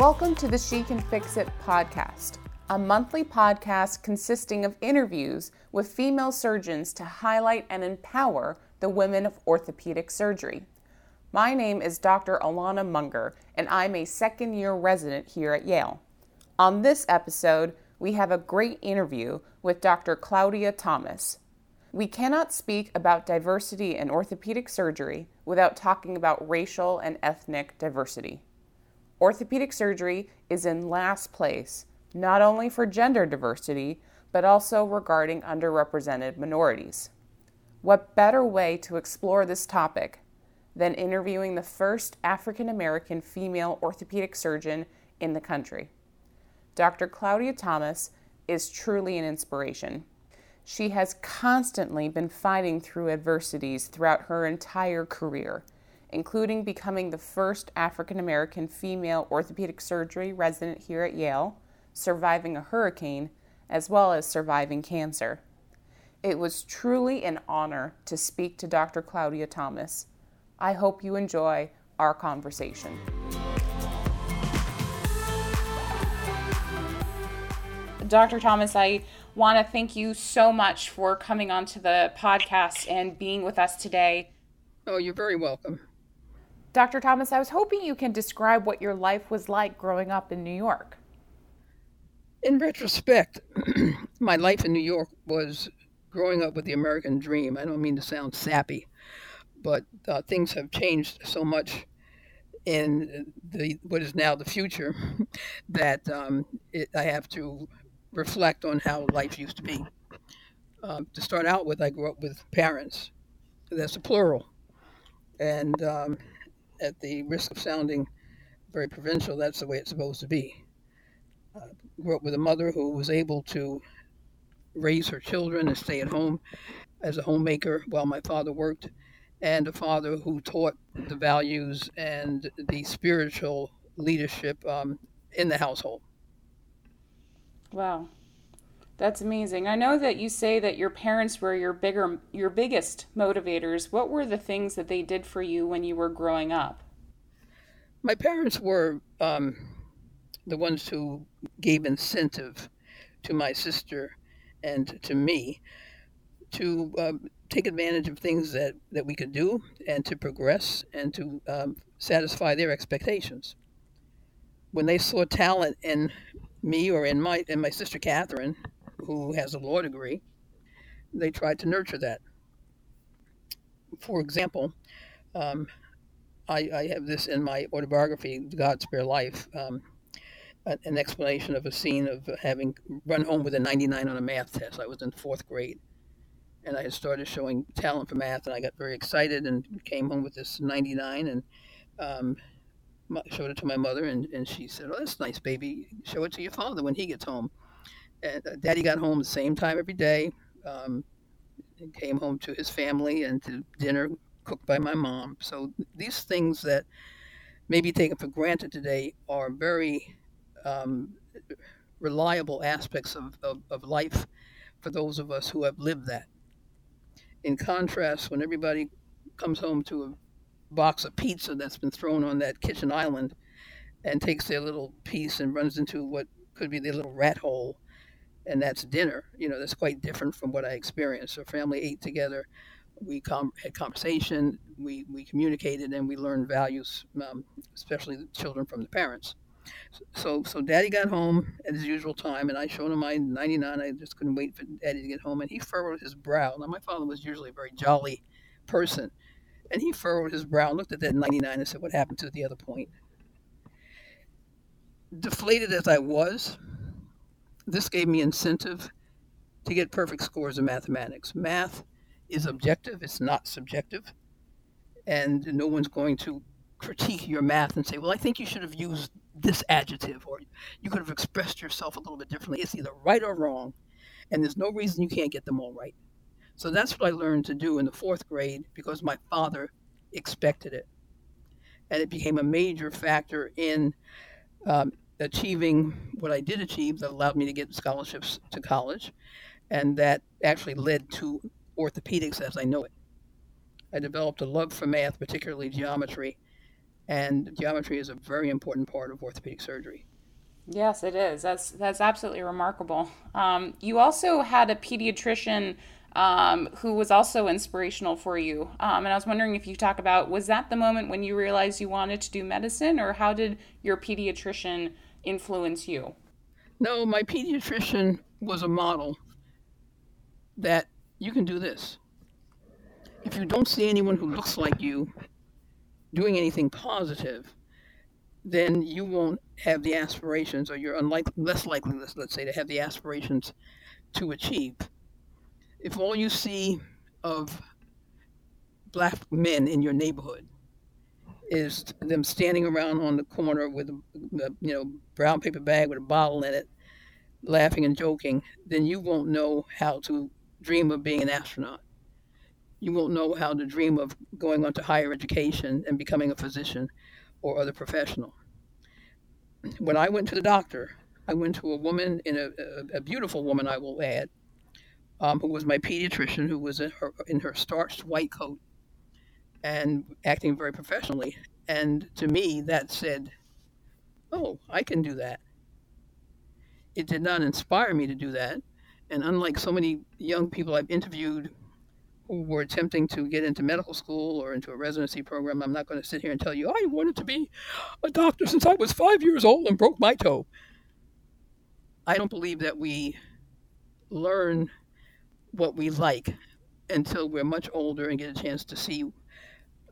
Welcome to the She Can Fix It podcast, a monthly podcast consisting of interviews with female surgeons to highlight and empower the women of orthopedic surgery. My name is Dr. Alana Munger, and I'm a second year resident here at Yale. On this episode, we have a great interview with Dr. Claudia Thomas. We cannot speak about diversity in orthopedic surgery without talking about racial and ethnic diversity. Orthopedic surgery is in last place, not only for gender diversity, but also regarding underrepresented minorities. What better way to explore this topic than interviewing the first African American female orthopedic surgeon in the country? Dr. Claudia Thomas is truly an inspiration. She has constantly been fighting through adversities throughout her entire career, including becoming the first African American female orthopedic surgery resident here at Yale, surviving a hurricane, as well as surviving cancer. It was truly an honor to speak to Dr. Claudia Thomas. I hope you enjoy our conversation. Dr. Thomas, I want to thank you so much for coming onto the podcast and being with us today. Oh, you're very welcome. Dr. Thomas, I was hoping you can describe what your life was like growing up in New York. In retrospect, my life in New York was growing up with the American dream. I don't mean to sound sappy, but uh, things have changed so much in the what is now the future that um, it, I have to reflect on how life used to be. Um, to start out with, I grew up with parents. That's a plural. And um, at the risk of sounding very provincial, that's the way it's supposed to be. Uh, grew up with a mother who was able to raise her children and stay at home as a homemaker while my father worked, and a father who taught the values and the spiritual leadership um, in the household. Wow. That's amazing. I know that you say that your parents were your bigger your biggest motivators. What were the things that they did for you when you were growing up? My parents were um, the ones who gave incentive to my sister and to me to um, take advantage of things that, that we could do and to progress and to um, satisfy their expectations. When they saw talent in me or in my in my sister Catherine, who has a law degree, they tried to nurture that. For example, um, I, I, have this in my autobiography, God Spare Life, um, an explanation of a scene of having run home with a 99 on a math test. I was in fourth grade, and I had started showing talent for math, and I got very excited and came home with this 99 and um, showed it to my mother, and, and she said, "Oh, that's nice, baby. Show it to your father when he gets home." And uh, Daddy got home the same time every day. Um, came home to his family and to dinner cooked by my mom. So these things that may be taken for granted today are very um, reliable aspects of, of, of life for those of us who have lived that. In contrast, when everybody comes home to a box of pizza that's been thrown on that kitchen island and takes their little piece and runs into what could be their little rat hole and that's dinner you know that's quite different from what i experienced. So family ate together we com- had conversation we, we communicated and we learned values um, especially the children from the parents. So so daddy got home at his usual time and i showed him my 99 i just couldn't wait for daddy to get home and he furrowed his brow. Now my father was usually a very jolly person and he furrowed his brow, looked at that 99, and said, What happened to the other point? Deflated as I was, this gave me incentive to get perfect scores in mathematics. Math is objective, it's not subjective. And no one's going to critique your math and say, Well, I think you should have used this adjective, or you could have expressed yourself a little bit differently. It's either right or wrong, and there's no reason you can't get them all right. So that's what I learned to do in the fourth grade because my father expected it. And it became a major factor in um, achieving what I did achieve that allowed me to get scholarships to college. And that actually led to orthopedics as I know it. I developed a love for math, particularly geometry, And geometry is a very important part of orthopedic surgery. Yes, it is. That's that's absolutely remarkable. Um, you also had a pediatrician um, who was also inspirational for you, um, and I was wondering if you talk about was that the moment when you realized you wanted to do medicine, or how did your pediatrician influence you? No, my pediatrician was a model that you can do this. If you don't see anyone who looks like you doing anything positive, then you won't have the aspirations, or you're unlikely, less likely, let's, let's say, to have the aspirations to achieve. If all you see of black men in your neighborhood is them standing around on the corner with a, you know brown paper bag with a bottle in it, laughing and joking, then you won't know how to dream of being an astronaut. You won't know how to dream of going on to higher education and becoming a physician or other professional. When I went to the doctor, I went to a woman, in a, a, a beautiful woman, I will add, um, who was my pediatrician, who was in her, in her starched white coat and acting very professionally. And to me, that said, oh, I can do that. It did not inspire me to do that. And unlike so many young people I've interviewed who were attempting to get into medical school or into a residency program, I'm not going to sit here and tell you, I wanted to be a doctor since I was five years old and broke my toe. I don't believe that we learn what we like until we're much older and get a chance to see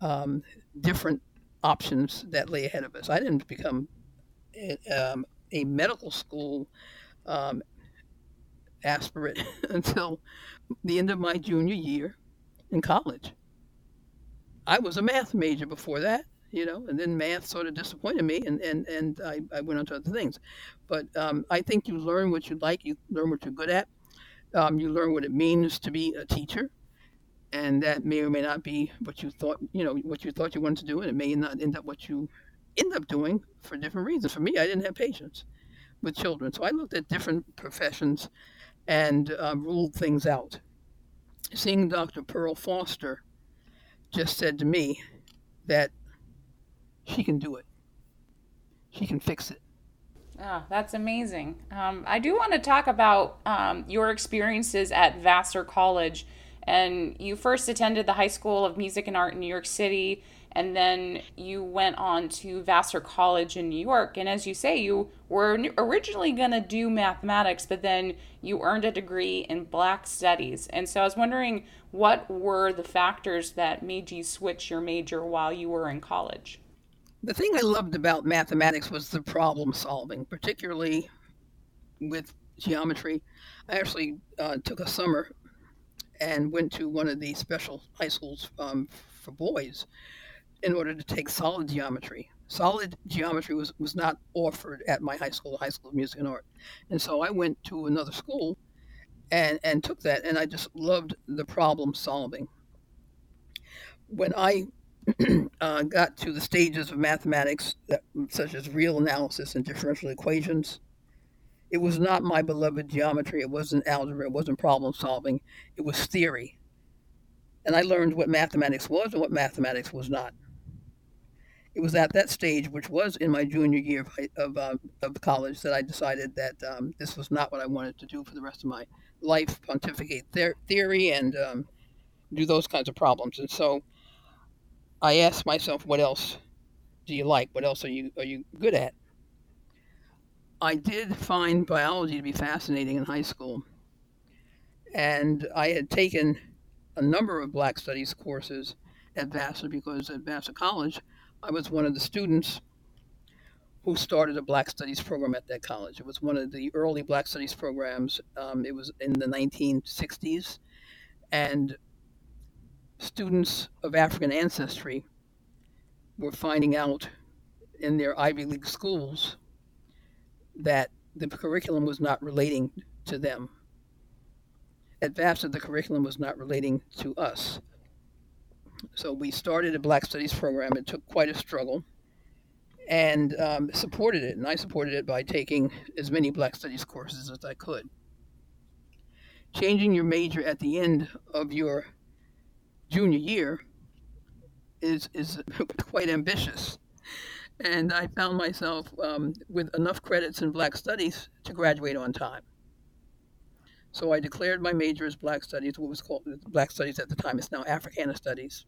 um, different options that lay ahead of us. I didn't become a, um, a medical school um, aspirant until the end of my junior year in college. I was a math major before that, you know, and then math sort of disappointed me, and, and, and I, I went on to other things. But um, I think you learn what you like, you learn what you're good at, um, you learn what it means to be a teacher, and that may or may not be what you thought, you know, what you thought you wanted to do, and it may not end up what you end up doing for different reasons. For me, I didn't have patience with children, so I looked at different professions and uh, ruled things out. Seeing Dr. Pearl Foster just said to me that she can do it. She can fix it. Oh, that's amazing. Um, I do want to talk about um, your experiences at Vassar College. And you first attended the High School of Music and Art in New York City, and then you went on to Vassar College in New York. And as you say, you were originally going to do mathematics, but then you earned a degree in Black Studies. And so I was wondering what were the factors that made you switch your major while you were in college? The thing I loved about mathematics was the problem solving, particularly with geometry. I actually uh, took a summer and went to one of the special high schools um, for boys in order to take solid geometry. Solid geometry was, was not offered at my high school, High School of Music and Art. And so I went to another school and, and took that, and I just loved the problem solving. When I uh, got to the stages of mathematics, that, such as real analysis and differential equations, it was not my beloved geometry. It wasn't algebra. It wasn't problem solving. It was theory. And I learned what mathematics was and what mathematics was not it was at that stage, which was in my junior year of, of, uh, of college, that I decided that um, this was not what I wanted to do for the rest of my life pontificate ther- theory and um, do those kinds of problems. And so I asked myself, what else do you like? What else are you, are you good at? I did find biology to be fascinating in high school. And I had taken a number of Black Studies courses at Vassar because at Vassar College, I was one of the students who started a Black Studies program at that college. It was one of the early Black Studies programs. Um, it was in the 1960s, and students of African ancestry were finding out in their Ivy League schools that the curriculum was not relating to them. At Vassar, the curriculum was not relating to us. So we started a Black Studies program. It took quite a struggle and um, supported it. And I supported it by taking as many Black Studies courses as I could. Changing your major at the end of your junior year is, is quite ambitious. And I found myself um, with enough credits in Black Studies to graduate on time. So I declared my major as Black Studies, what was called Black Studies at the time. It's now Africana Studies,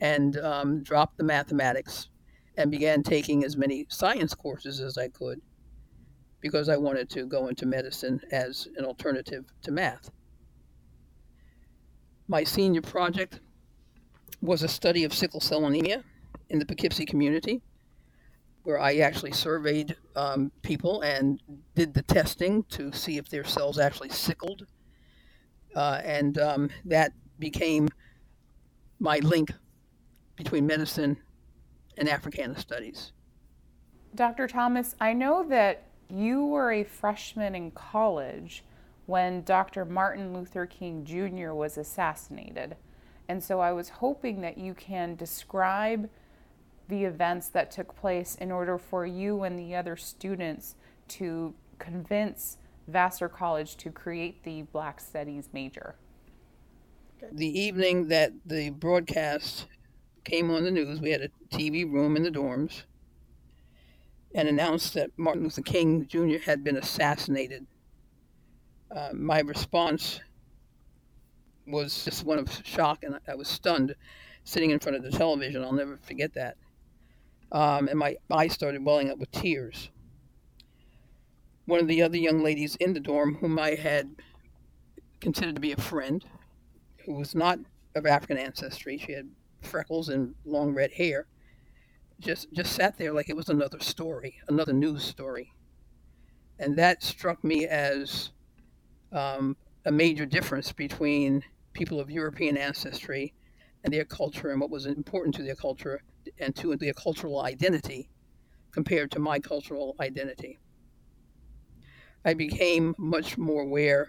and um, dropped the mathematics and began taking as many science courses as I could because I wanted to go into medicine as an alternative to math. My senior project was a study of sickle cell anemia in the Poughkeepsie community, where I actually surveyed um, people and did the testing to see if their cells actually sickled. Uh, and um, that became my link between medicine and Africana studies. Dr. Thomas, I know that you were a freshman in college when Dr. Martin Luther King Jr. was assassinated. And so I was hoping that you can describe the events that took place in order for you and the other students to convince Vassar College to create the Black Studies major. The evening that the broadcast came on the news, we had a TV room in the dorms, and announced that Martin Luther King Jr. had been assassinated. Uh, my response was just one of shock, and I was stunned sitting in front of the television. I'll never forget that. Um, and my eyes started welling up with tears. One of the other young ladies in the dorm, whom I had considered to be a friend, who was not of African ancestry, she had freckles and long red hair, just just sat there like it was another story, another news story, and that struck me as um, a major difference between people of European ancestry and their culture and what was important to their culture and to their cultural identity compared to my cultural identity. I became much more aware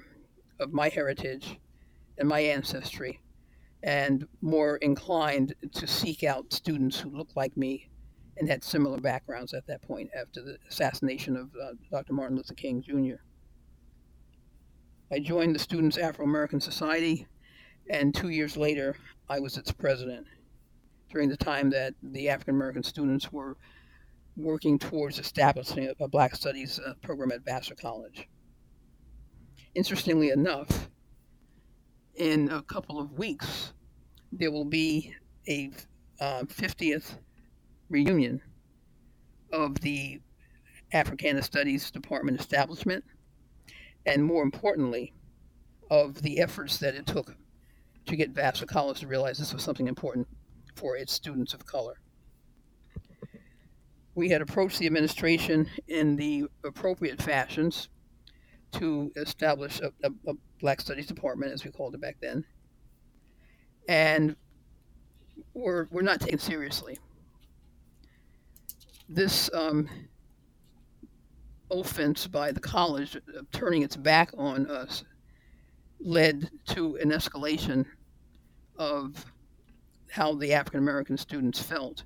of my heritage and my ancestry and more inclined to seek out students who looked like me and had similar backgrounds at that point after the assassination of uh, Dr. Martin Luther King Jr. I joined the Students Afro American Society, and two years later, I was its president during the time that the African American students were working towards establishing a, Black Studies uh, program at Vassar College. Interestingly enough, in a couple of weeks, there will be a uh, 50th reunion of the Africana Studies Department establishment, and more importantly, of the efforts that it took to get Vassar College to realize this was something important for its students of color. We had approached the administration in the appropriate fashions to establish a, a, a Black Studies Department, as we called it back then, and we're, we're not taken seriously this um, offense by the college of turning its back on us led to an escalation of how the African American students felt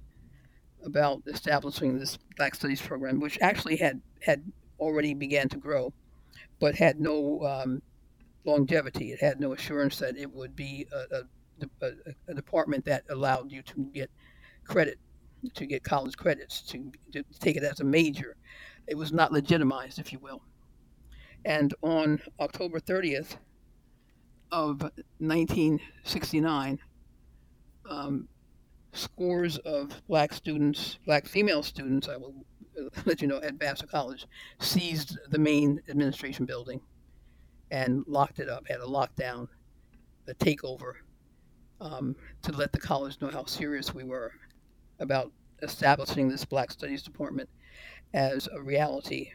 about establishing this Black Studies program, which actually had had already began to grow, but had no um, longevity. It had no assurance that it would be a, a, a, department that allowed you to get credit to get college credits, to, to take it as a major. It was not legitimized, if you will. And on October 30th of 1969, um, scores of black students, black female students, I will let you know, at Vassar College, seized the main administration building and locked it up, had a lockdown, a takeover, um, to let the college know how serious we were about establishing this Black Studies Department as a reality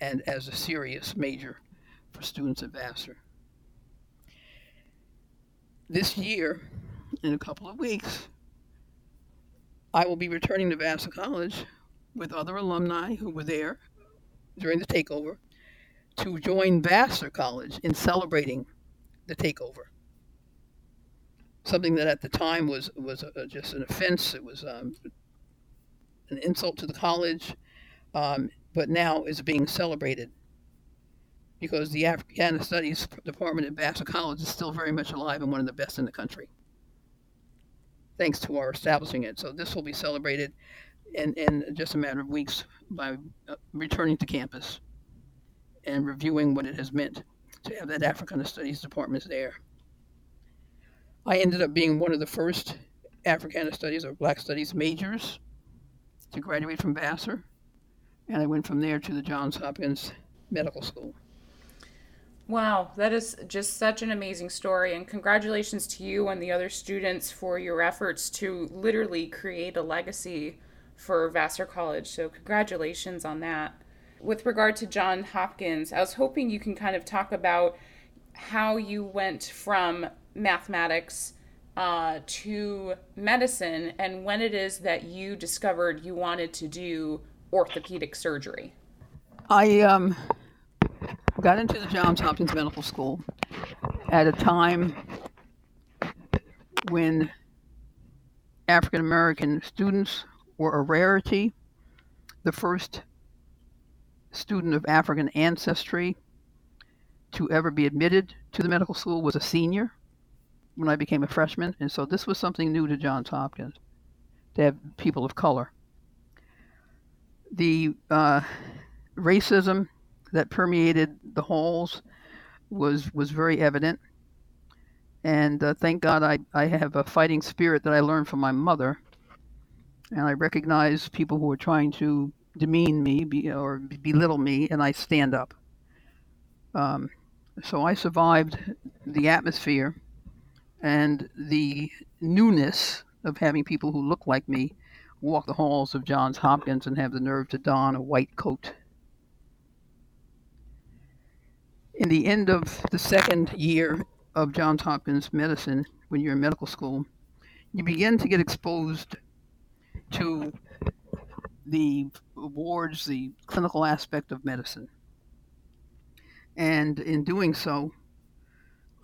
and as a serious major for students at Vassar. This year, in a couple of weeks, I will be returning to Vassar College with other alumni who were there during the takeover to join Vassar College in celebrating the takeover something that at the time was was uh, just an offense. It was um, an insult to the college, um, but now is being celebrated because the Africana Studies Department at Vassar College is still very much alive and one of the best in the country, thanks to our establishing it. So this will be celebrated in, in just a matter of weeks by uh, returning to campus and reviewing what it has meant to have that Africana Studies department there. I ended up being one of the first Africana Studies or Black Studies majors to graduate from Vassar, and I went from there to the Johns Hopkins Medical School. Wow, that is just such an amazing story. And congratulations to you and the other students for your efforts to literally create a legacy for Vassar College. So, congratulations on that. With regard to John Hopkins, I was hoping you can kind of talk about how you went from mathematics uh, to medicine and when it is that you discovered you wanted to do orthopedic surgery. I um, got into the Johns Hopkins Medical School at a time when African American students were a rarity. The first student of African ancestry to ever be admitted to the medical school was a senior when I became a freshman. And so this was something new to Johns Hopkins to have people of color. The uh, racism that permeated the halls was was very evident. And uh, thank God I, I have a fighting spirit that I learned from my mother and I recognize people who are trying to demean me be, or belittle me, and I stand up. Um, so I survived the atmosphere and the newness of having people who look like me walk the halls of Johns Hopkins and have the nerve to don a white coat. In the end of the second year of Johns Hopkins medicine, when you're in medical school, you begin to get exposed to the wards, the clinical aspect of medicine. And in doing so,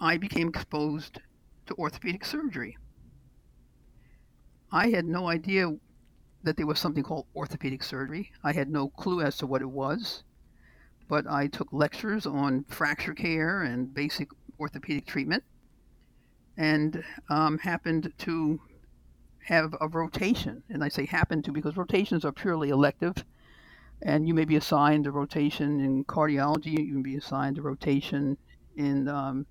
I became exposed to orthopedic surgery. I had no idea that there was something called orthopedic surgery. I had no clue as to what it was, but I took lectures on fracture care and basic orthopedic treatment and um, happened to have a rotation. And I say happened to because rotations are purely elective. And you may be assigned a rotation in cardiology, you can be assigned a rotation in, um,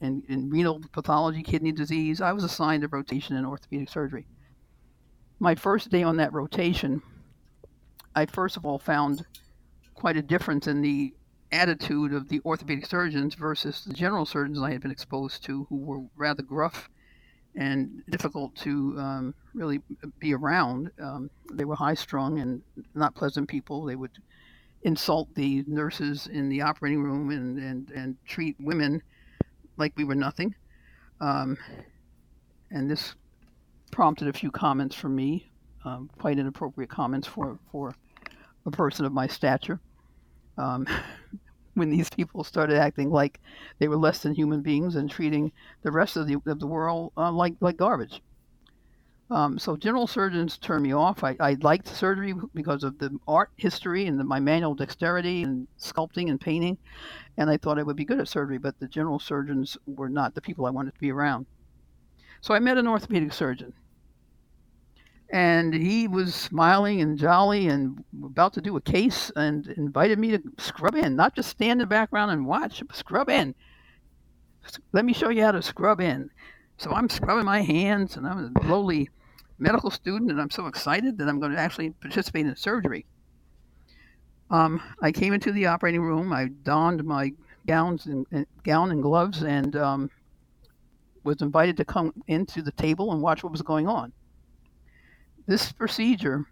in, in renal pathology, kidney disease. I was assigned a rotation in orthopedic surgery. My first day on that rotation, I first of all found quite a difference in the attitude of the orthopedic surgeons versus the general surgeons I had been exposed to, who were rather gruff and difficult to um, really be around. Um, they were high strung and not pleasant people. They would insult the nurses in the operating room and, and, and treat women like we were nothing. Um, and this prompted a few comments from me, um, quite inappropriate comments for, for a person of my stature. Um, when these people started acting like they were less than human beings and treating the rest of the, of the world uh, like, like garbage. Um, so general surgeons turned me off. I, I liked surgery because of the art history and the, my manual dexterity and sculpting and painting, and I thought I would be good at surgery. But the general surgeons were not the people I wanted to be around. So I met an orthopedic surgeon, and he was smiling and jolly and about to do a case and invited me to scrub in, not just stand in the background and watch, scrub in. Let me show you how to scrub in. So I'm scrubbing my hands, and I'm a lowly medical student, and I'm so excited that I'm going to actually participate in surgery. Um, I came into the operating room. I donned my gowns and, and gown and gloves, and um, was invited to come into the table and watch what was going on this procedure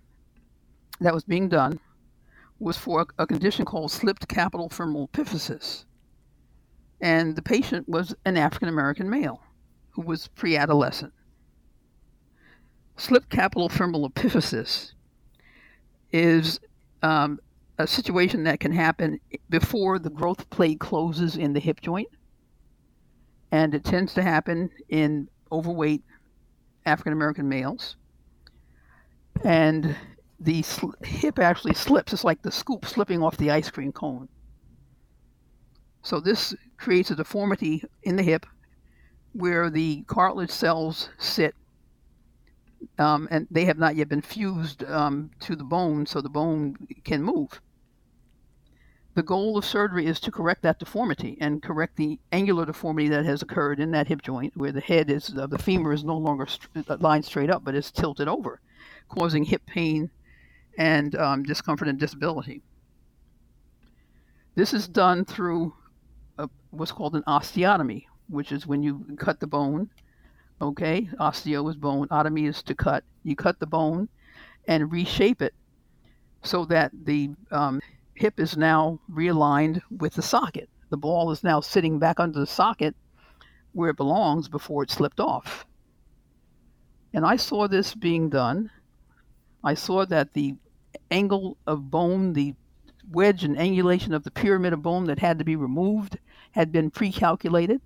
that was being done was for a condition called slipped capital femoral epiphysis. And the patient was an African American male who was pre adolescent. Slipped capital femoral epiphysis is um, a situation that can happen before the growth plate closes in the hip joint. And it tends to happen in overweight African American males and the sl- hip actually slips. It's like the scoop slipping off the ice cream cone. So this creates a deformity in the hip where the cartilage cells sit um, and they have not yet been fused um, to the bone so the bone can move. The goal of surgery is to correct that deformity and correct the angular deformity that has occurred in that hip joint, where the head is uh, the femur is no longer st- uh, lined straight up, but is tilted over, causing hip pain and um, discomfort and disability. This is done through a, what's called an osteotomy, which is when you cut the bone. Okay, osteo is bone, otomy is to cut. You cut the bone and reshape it so that the um, hip is now realigned with the socket. The ball is now sitting back under the socket where it belongs before it slipped off. And I saw this being done. I saw that the angle of bone, the wedge and angulation of the pyramid of bone that had to be removed, had been pre calculated.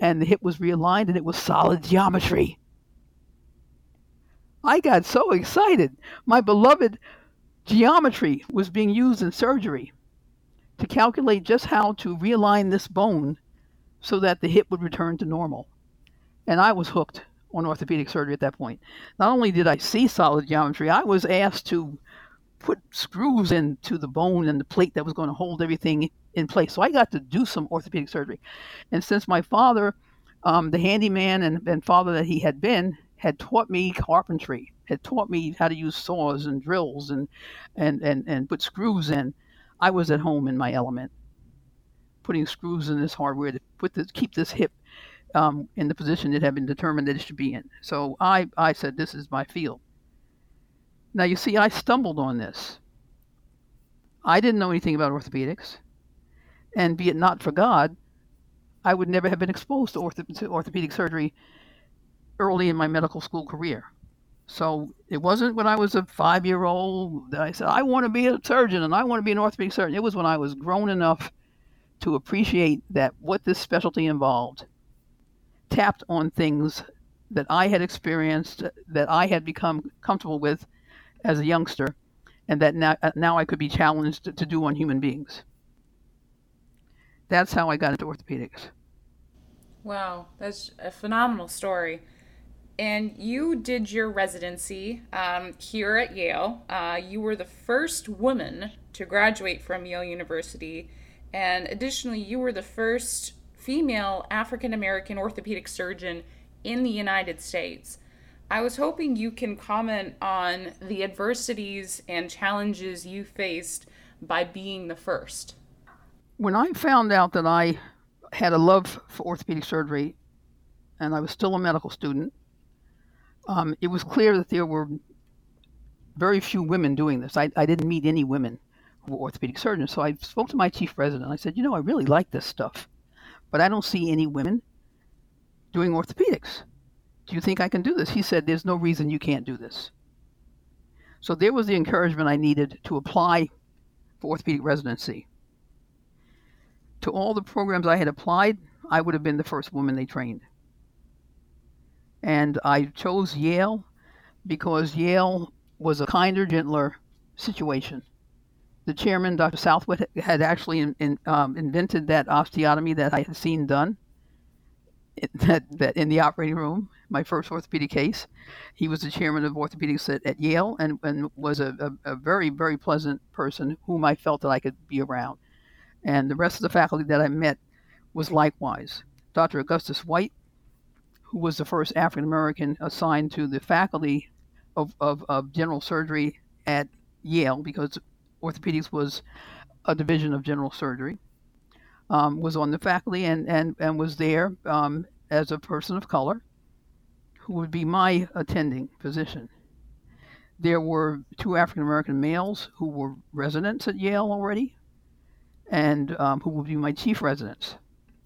And the hip was realigned and it was solid geometry. I got so excited. My beloved Geometry was being used in surgery to calculate just how to realign this bone so that the hip would return to normal. And I was hooked on orthopedic surgery at that point. Not only did I see solid geometry, I was asked to put screws into the bone and the plate that was going to hold everything in place. So I got to do some orthopedic surgery. And since my father, um, the handyman and, and father that he had been, had taught me carpentry had taught me how to use saws and drills and and and, and put screws in, I was at home in my element, putting screws in this hardware to put this keep this hip um, in the position it had been determined that it should be in. So I I said this is my field. Now you see, I stumbled on this. I didn't know anything about orthopedics, and be it not for God, I would never have been exposed to, ortho- to orthopedic surgery early in my medical school career. So it wasn't when I was a five year old that I said, I want to be a surgeon and I want to be an orthopedic surgeon. It was when I was grown enough to appreciate that what this specialty involved tapped on things that I had experienced, that I had become comfortable with as a youngster, and that now, uh, now I could be challenged to, to do on human beings. That's how I got into orthopedics. Wow, that's a phenomenal story and you did your residency um, here at Yale. Uh, you were the first woman to graduate from Yale University, and additionally, you were the first female African American orthopedic surgeon in the United States. I was hoping you can comment on the adversities and challenges you faced by being the first. When I found out that I had a love for orthopedic surgery and I was still a medical student, um, it was clear that there were very few women doing this. I, I didn't meet any women who were orthopedic surgeons. So I spoke to my chief resident. I said, you know, I really like this stuff, but I don't see any women doing orthopedics. Do you think I can do this? He said, there's no reason you can't do this. So there was the encouragement I needed to apply for orthopedic residency. To all the programs I had applied, I would have been the first woman they trained. And I chose Yale because Yale was a kinder, gentler situation. The chairman, Dr. Southwick, had actually in, in, um, invented that osteotomy that I had seen done that, that in the operating room, my first orthopedic case. He was the chairman of orthopedics at, at Yale and, and was a, a, a, very, very pleasant person whom I felt that I could be around. And the rest of the faculty that I met was likewise. Dr. Augustus White who was the first African American assigned to the faculty of, of, of, general surgery at Yale because orthopedics was a division of general surgery, um, was on the faculty and, and, and was there um, as a person of color who would be my attending physician. There were two African American males who were residents at Yale already and um, who would be my chief residents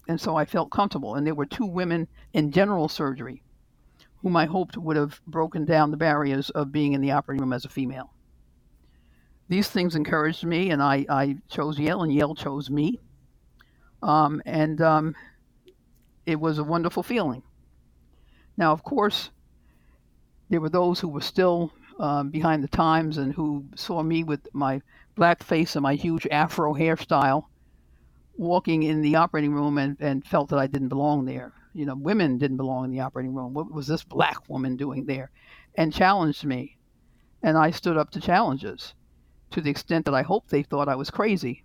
and so I felt comfortable. And there were two women in general surgery whom I hoped would have broken down the barriers of being in the operating room as a female. These things encouraged me, and I, I chose Yale, and Yale chose me. Um, and um, it was a wonderful feeling. Now, of course, there were those who were still um, behind the times and who saw me with my black face and my huge afro hairstyle walking in the operating room and, and felt that I didn't belong there. You know, women didn't belong in the operating room. What was this black woman doing there? And challenged me. And I stood up to challenges to the extent that I hoped they thought I was crazy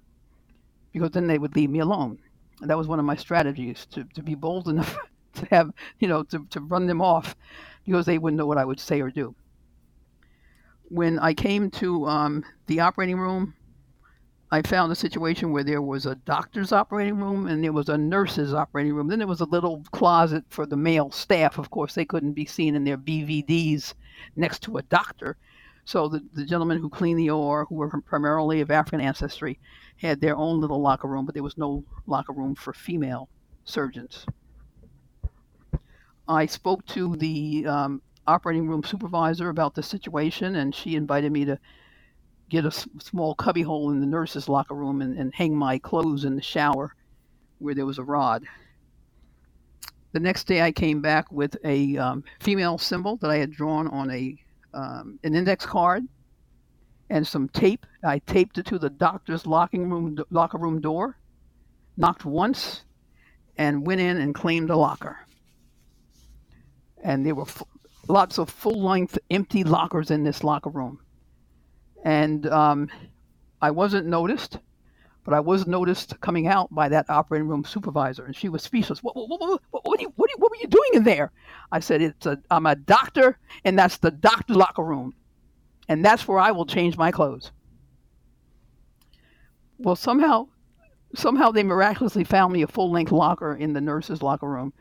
because then they would leave me alone. And that was one of my strategies to, to be bold enough to have, you know, to, to run them off because they wouldn't know what I would say or do. When I came to um, the operating room, I found a situation where there was a doctor's operating room and there was a nurse's operating room. Then there was a little closet for the male staff. Of course, they couldn't be seen in their BVDs next to a doctor. So the, the gentlemen who cleaned the OR, who were primarily of African ancestry, had their own little locker room, but there was no locker room for female surgeons. I spoke to the um, operating room supervisor about the situation, and she invited me to get a small cubbyhole in the nurse's locker room and, and hang my clothes in the shower where there was a rod. The next day, I came back with a um, female symbol that I had drawn on a um, an index card and some tape. I taped it to the doctor's locking room locker room door, knocked once, and went in and claimed a locker. And there were f- lots of full-length empty lockers in this locker room, and um, I wasn't noticed. But I was noticed coming out by that operating room supervisor, and she was speechless. What, what, what, what, what, you, what, were you doing in there? I said, "It's a, I'm a doctor, and that's the doctor's locker room." and that's where I will change my clothes. Well, somehow, somehow they miraculously found me a full length locker in the nurse's locker room,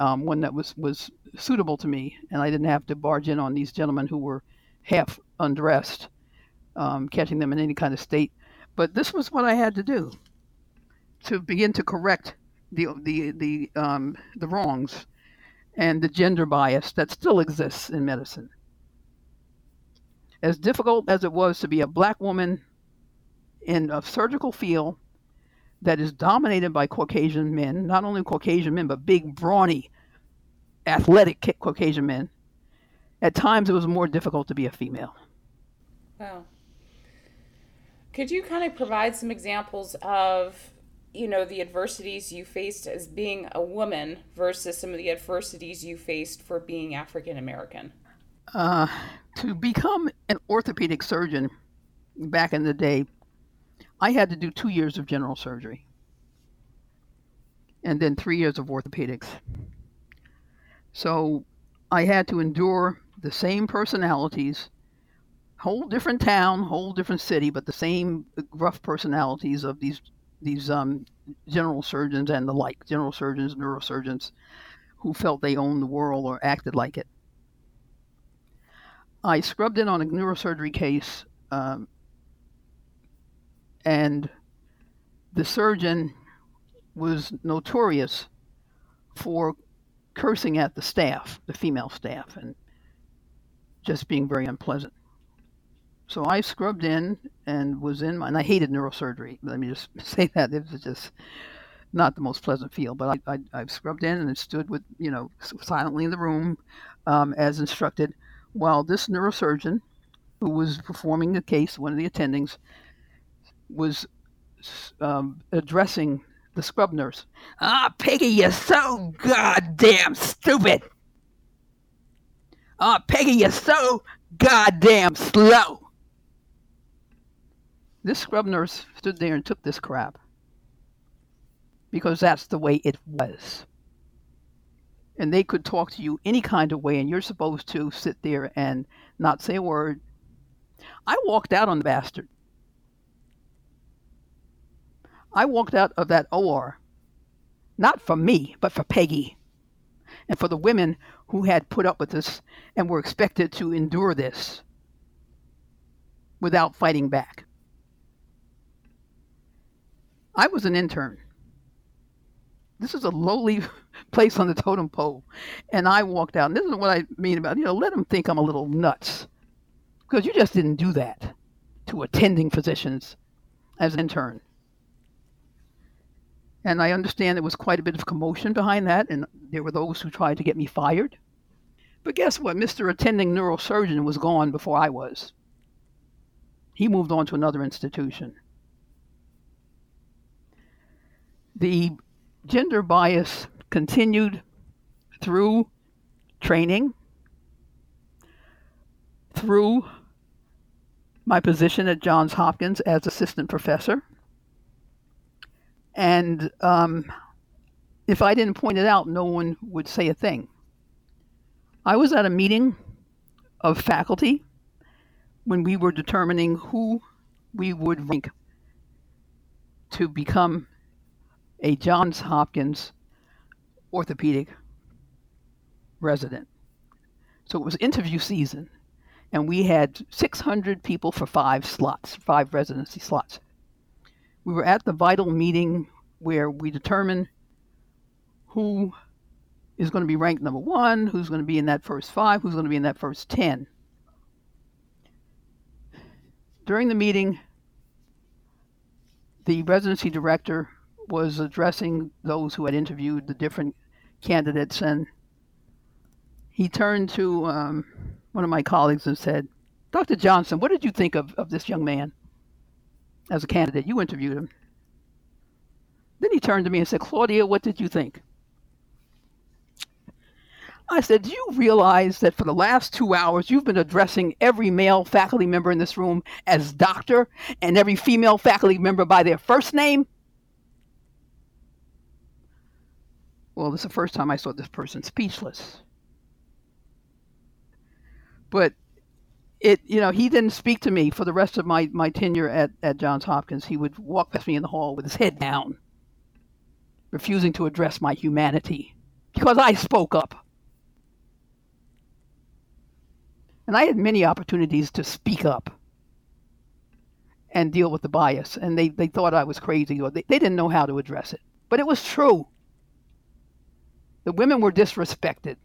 um, one that was was suitable to me, and I didn't have to barge in on these gentlemen who were half undressed, um, catching them in any kind of state. But this was what I had to do to begin to correct the the the um, the wrongs and the gender bias that still exists in medicine as difficult as it was to be a black woman in a surgical field that is dominated by Caucasian men, not only Caucasian men, but big, brawny, athletic Caucasian men, at times it was more difficult to be a female. Wow. Could you kind of provide some examples of, you know, the adversities you faced as being a woman versus some of the adversities you faced for being African American? Uh, to become an orthopedic surgeon back in the day, I had to do two years of general surgery and then three years of orthopedics. So I had to endure the same personalities, whole different town, whole different city, but the same rough personalities of these these um, general surgeons and the like, general surgeons, neurosurgeons, who felt they owned the world or acted like it. I scrubbed in on a neurosurgery case, um, and the surgeon was notorious for cursing at the staff, the female staff, and just being very unpleasant. So I scrubbed in and was in my, and I hated neurosurgery. Let me just say that it was just not the most pleasant feel. But I, I, I scrubbed in and stood with, you know, silently in the room um, as instructed while this neurosurgeon, who was performing the case, one of the attendings, was um, addressing the scrub nurse. Ah, Peggy, you're so goddamn stupid. Ah, Peggy, you're so goddamn slow. This scrub nurse stood there and took this crap because that's the way it was and they could talk to you any kind of way, and you're supposed to sit there and not say a word. I walked out on the bastard. I walked out of that OR, not for me, but for Peggy and for the women who had put up with this and were expected to endure this without fighting back. I was an intern. This is a lowly place on the totem pole. And I walked out. And this is what I mean about, you know, let them think I'm a little nuts. Because you just didn't do that to attending physicians as an intern. And I understand there was quite a bit of commotion behind that, and there were those who tried to get me fired. But guess what? Mr. Attending Neurosurgeon was gone before I was. He moved on to another institution. The gender bias continued through training, through my position at Johns Hopkins as assistant professor. And um, if I didn't point it out, no one would say a thing. I was at a meeting of faculty when we were determining who we would rank to become a Johns Hopkins orthopedic resident. So it was interview season, and we had 600 people for five slots, five residency slots. We were at the vital meeting where we determine who is going to be ranked number one, who's going to be in that first five, who's going to be in that first 10. During the meeting, the residency director was addressing those who had interviewed the different candidates, and he turned to um, one of my colleagues and said, Dr. Johnson, what did you think of, of this young man as a candidate? You interviewed him. Then he turned to me and said, Claudia, what did you think? I said, Do you realize that for the last two hours you've been addressing every male faculty member in this room as doctor and every female faculty member by their first name? Well, this is the first time I saw this person speechless. But it, you know, he didn't speak to me for the rest of my, my tenure at, at Johns Hopkins. He would walk past me in the hall with his head down, refusing to address my humanity because I spoke up. And I had many opportunities to speak up and deal with the bias. And they, they thought I was crazy or they, they didn't know how to address it. But it was true. The women were disrespected.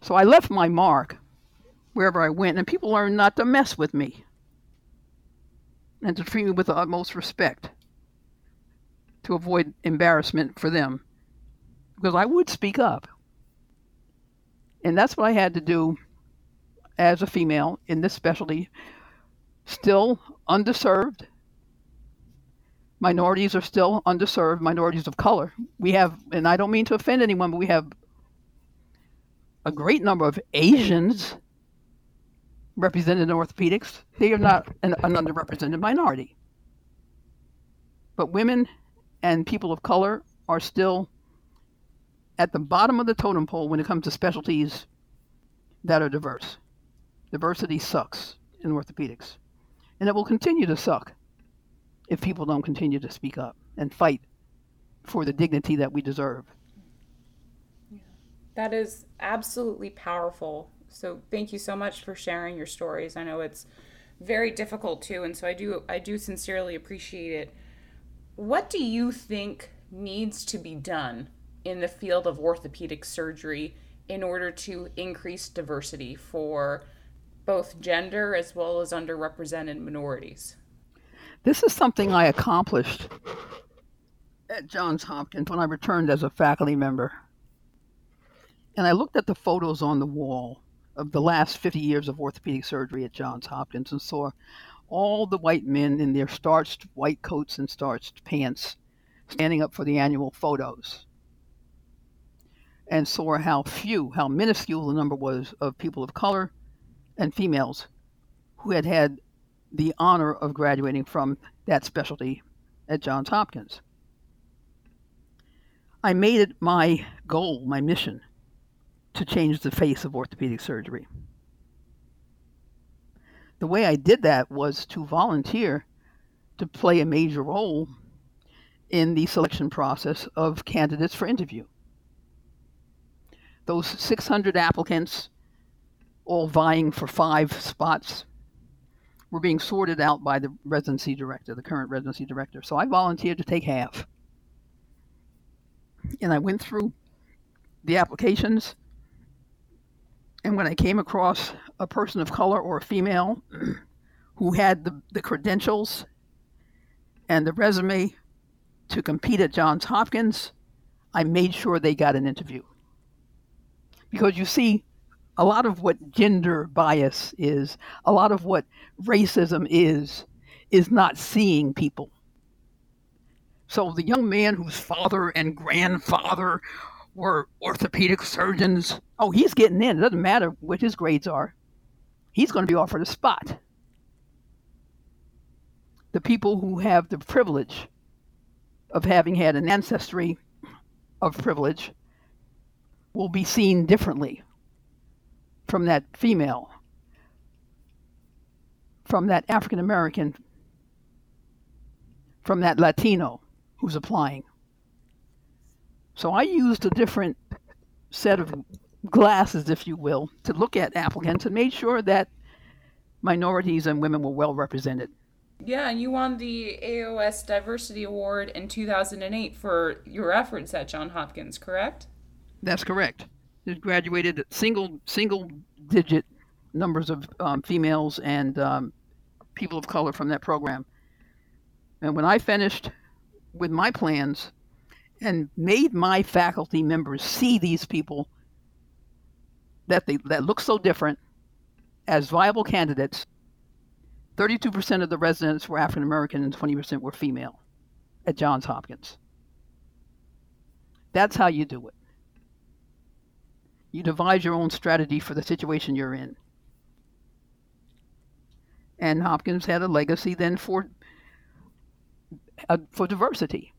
So I left my mark wherever I went, and people learned not to mess with me and to treat me with the utmost respect to avoid embarrassment for them because I would speak up. And that's what I had to do as a female in this specialty. Still underserved. Minorities are still underserved, minorities of color. We have, and I don't mean to offend anyone, but we have a great number of Asians represented in orthopedics. They are not an, an underrepresented minority. But women and people of color are still at the bottom of the totem pole when it comes to specialties that are diverse. Diversity sucks in orthopedics. And it will continue to suck if people don't continue to speak up and fight for the dignity that we deserve. That is absolutely powerful. So thank you so much for sharing your stories. I know it's very difficult too, and so I do I do sincerely appreciate it. What do you think needs to be done in the field of orthopedic surgery in order to increase diversity for both gender as well as underrepresented minorities? This is something I accomplished at Johns Hopkins when I returned as a faculty member. And I looked at the photos on the wall of the last 50 years of orthopedic surgery at Johns Hopkins and saw all the white men in their starched white coats and starched pants standing up for the annual photos and saw how few, how minuscule the number was of people of color and females who had had the honor of graduating from that specialty at Johns Hopkins. I made it my goal, my mission, to change the face of orthopedic surgery. The way I did that was to volunteer to play a major role in the selection process of candidates for interview those 600 applicants, all vying for five spots, were being sorted out by the residency director, the current residency director. So I volunteered to take half. And I went through the applications. And when I came across a person of color or a female who had the, the credentials and the resume to compete at Johns Hopkins, I made sure they got an interview because you see a lot of what gender bias is, a lot of what racism is, is not seeing people. So the young man whose father and grandfather were orthopedic surgeons, oh, he's getting in. It doesn't matter what his grades are. He's going to be offered a spot. The people who have the privilege of having had an ancestry of privilege will be seen differently from that female, from that African American, from that Latino who's applying. So I used a different set of glasses, if you will, to look at applicants and made sure that minorities and women were well represented. Yeah, and you won the AOS Diversity Award in 2008 for your efforts at Johns Hopkins, correct? That's correct. It graduated single single digit numbers of um, females and um, people of color from that program. And when I finished with my plans and made my faculty members see these people that they that look so different as viable candidates, 32% of the residents were African American and 20% were female at Johns Hopkins. That's how you do it. You devise your own strategy for the situation you're in. And Hopkins had a legacy then for uh, for diversity.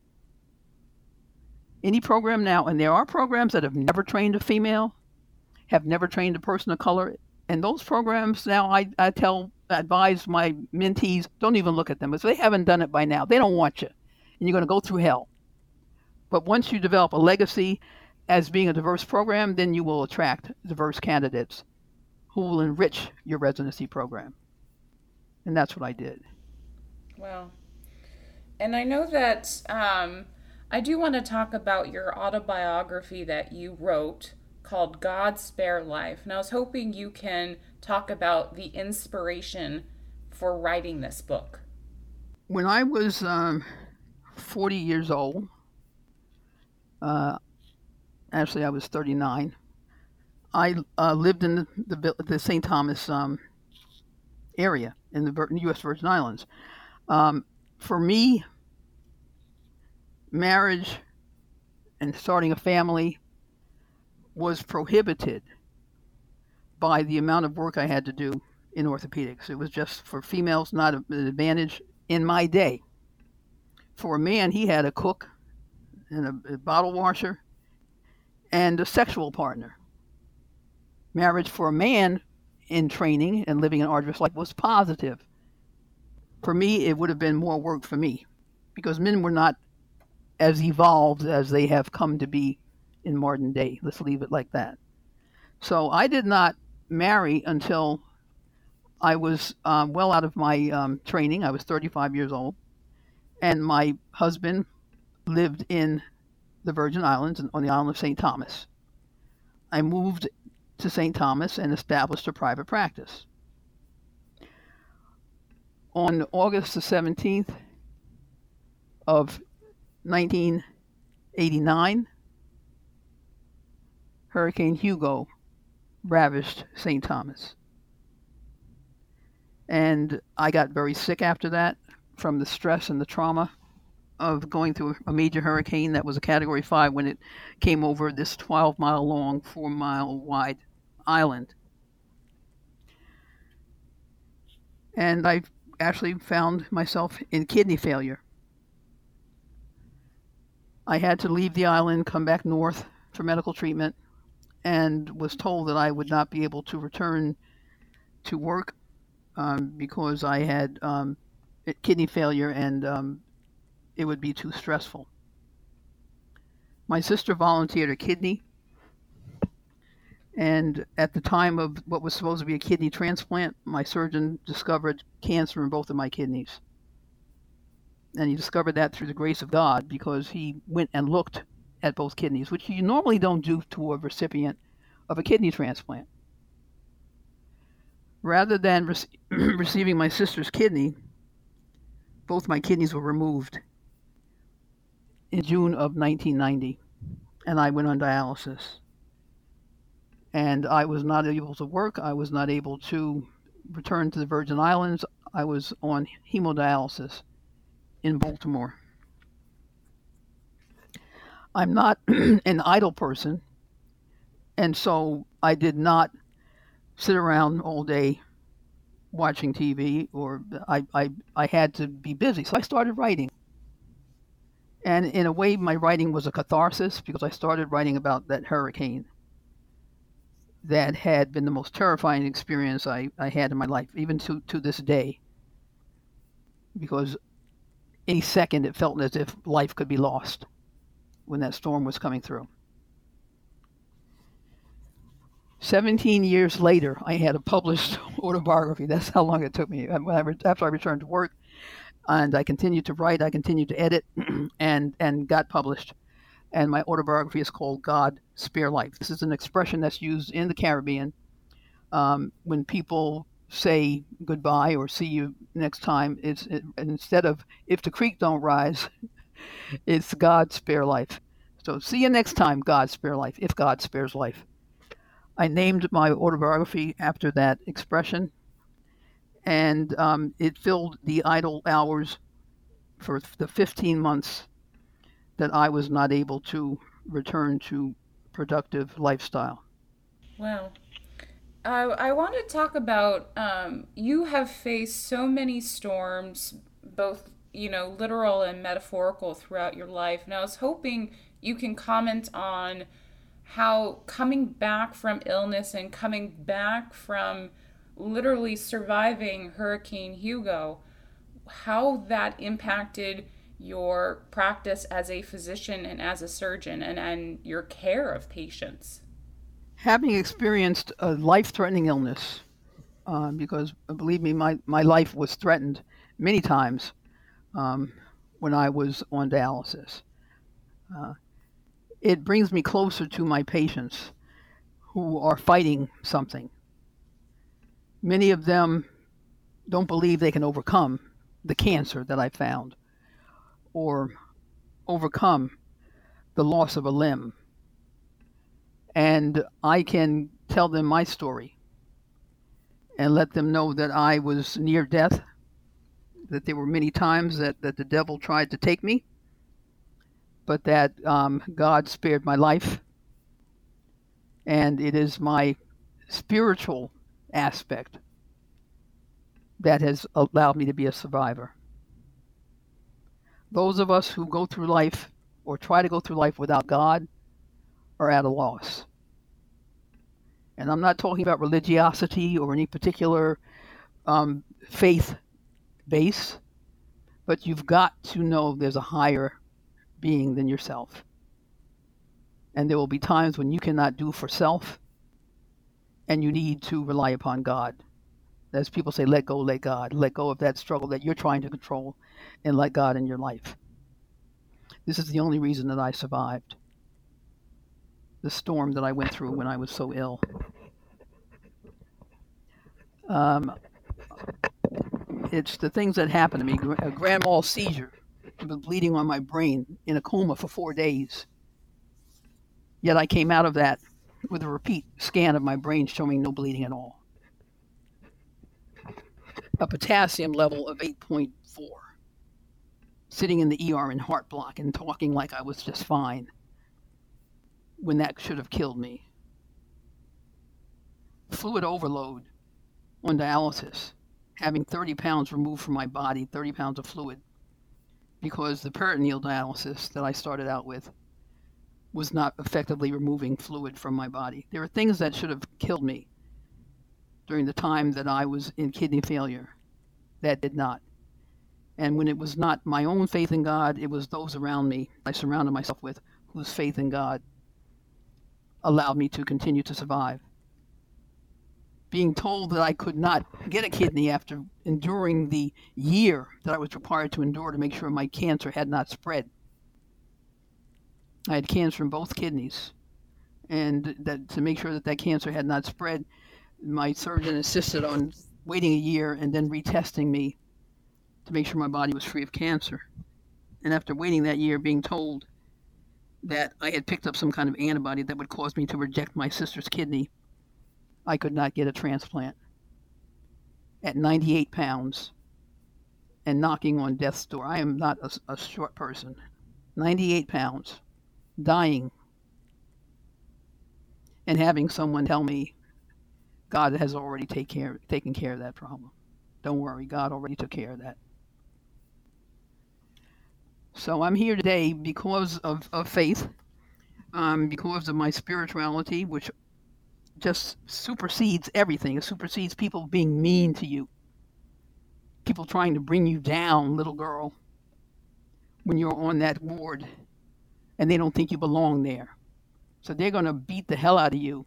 Any program now, and there are programs that have never trained a female, have never trained a person of color, and those programs now I, I tell advise my mentees don't even look at them if they haven't done it by now they don't want you and you're going to go through hell but once you develop a legacy as being a diverse program, then you will attract diverse candidates who will enrich your residency program. And that's what I did. Well, and I know that um, I do want to talk about your autobiography that you wrote called God Spare Life. And I was hoping you can talk about the inspiration for writing this book. When I was um, 40 years old, uh, actually, I was 39. I uh, lived in the, the, the St. Thomas um, area in the U.S. Virgin Islands. Um, for me, marriage and starting a family was prohibited by the amount of work I had to do in orthopedics. It was just for females, not an advantage in my day. For a man, he had a cook and a, a bottle washer and a sexual partner. Marriage for a man in training and living an arduous life was positive. For me, it would have been more work for me because men were not as evolved as they have come to be in modern day. Let's leave it like that. So I did not marry until I was um, well out of my um, training. I was 35 years old. And my husband lived in the Virgin Islands on the island of St. Thomas. I moved to St. Thomas and established a private practice. On August the 17th of 1989, Hurricane Hugo ravished St. Thomas. And I got very sick after that from the stress and the trauma of going through a major hurricane that was a Category 5 when it came over this 12 mile long, 4 mile wide island. And I actually found myself in kidney failure. I had to leave the island, come back north for medical treatment, and was told that I would not be able to return to work um, because I had um, kidney failure and um, it would be too stressful. My sister volunteered a kidney, and at the time of what was supposed to be a kidney transplant, my surgeon discovered cancer in both of my kidneys. And he discovered that through the grace of God because he went and looked at both kidneys, which you normally don't do to a recipient of a kidney transplant. Rather than re- receiving my sister's kidney, both my kidneys were removed in June of 1990, and I went on dialysis. And I was not able to work. I was not able to return to the Virgin Islands. I was on hemodialysis in Baltimore. I'm not an idle person, and so I did not sit around all day watching TV, or I, I, I had to be busy. So I started writing. And in a way, my writing was a catharsis because I started writing about that hurricane that had been the most terrifying experience I, I had in my life, even to, to this day. Because any second it felt as if life could be lost when that storm was coming through. 17 years later, I had a published autobiography. That's how long it took me. After I returned to work, and I continued to write, I continued to edit, and and got published. And my autobiography is called "God Spare Life." This is an expression that's used in the Caribbean um, when people say goodbye or see you next time. It's it, instead of "If the creek don't rise," it's "God spare life." So see you next time, God spare life. If God spares life. I named my autobiography after that expression, and um, it filled the idle hours for the 15 months that I was not able to return to productive lifestyle. Wow. I, I want to talk about um, you have faced so many storms, both you know literal and metaphorical throughout your life, and I was hoping you can comment on how coming back from illness and coming back from literally surviving Hurricane Hugo, how that impacted your practice as a physician and as a surgeon and, and your care of patients. Having experienced a life threatening illness, uh, because believe me, my, my life was threatened many times um, when I was on dialysis. Uh, it brings me closer to my patients who are fighting something. Many of them don't believe they can overcome the cancer that I found or overcome the loss of a limb. And I can tell them my story and let them know that I was near death, that there were many times that, that the devil tried to take me, but that um, God spared my life. And it is my spiritual aspect that has allowed me to be a survivor. Those of us who go through life or try to go through life without God are at a loss. And I'm not talking about religiosity or any particular um, faith base, but you've got to know there's a higher being than yourself. And there will be times when you cannot do for self and you need to rely upon God. As people say, let go, let God. Let go of that struggle that you're trying to control and let God in your life. This is the only reason that I survived the storm that I went through when I was so ill. Um, it's the things that happened to me a grand mal seizure bleeding on my brain in a coma for four days. Yet I came out of that with a repeat scan of my brain showing no bleeding at all. A potassium level of 8.4. Sitting in the ER in heart block and talking like I was just fine when that should have killed me. Fluid overload on dialysis, having 30 pounds removed from my body, 30 pounds of fluid because the peritoneal dialysis that I started out with was not effectively removing fluid from my body. There are things that should have killed me during the time that I was in kidney failure that did not. And when it was not my own faith in God, it was those around me I surrounded myself with whose faith in God allowed me to continue to survive being told that I could not get a kidney after enduring the year that I was required to endure to make sure my cancer had not spread. I had cancer in both kidneys, and that to make sure that that cancer had not spread, my surgeon insisted on waiting a year and then retesting me to make sure my body was free of cancer. And after waiting that year, being told that I had picked up some kind of antibody that would cause me to reject my sister's kidney I could not get a transplant. At 98 pounds and knocking on death's door, I am not a, a short person. 98 pounds. Dying and having someone tell me God has already take care, taken care of that problem. Don't worry, God already took care of that. So I'm here today because of, of faith, um, because of my spirituality, which just supersedes everything. It supersedes people being mean to you, people trying to bring you down, little girl, when you're on that ward and they don't think you belong there. So they're going to beat the hell out of you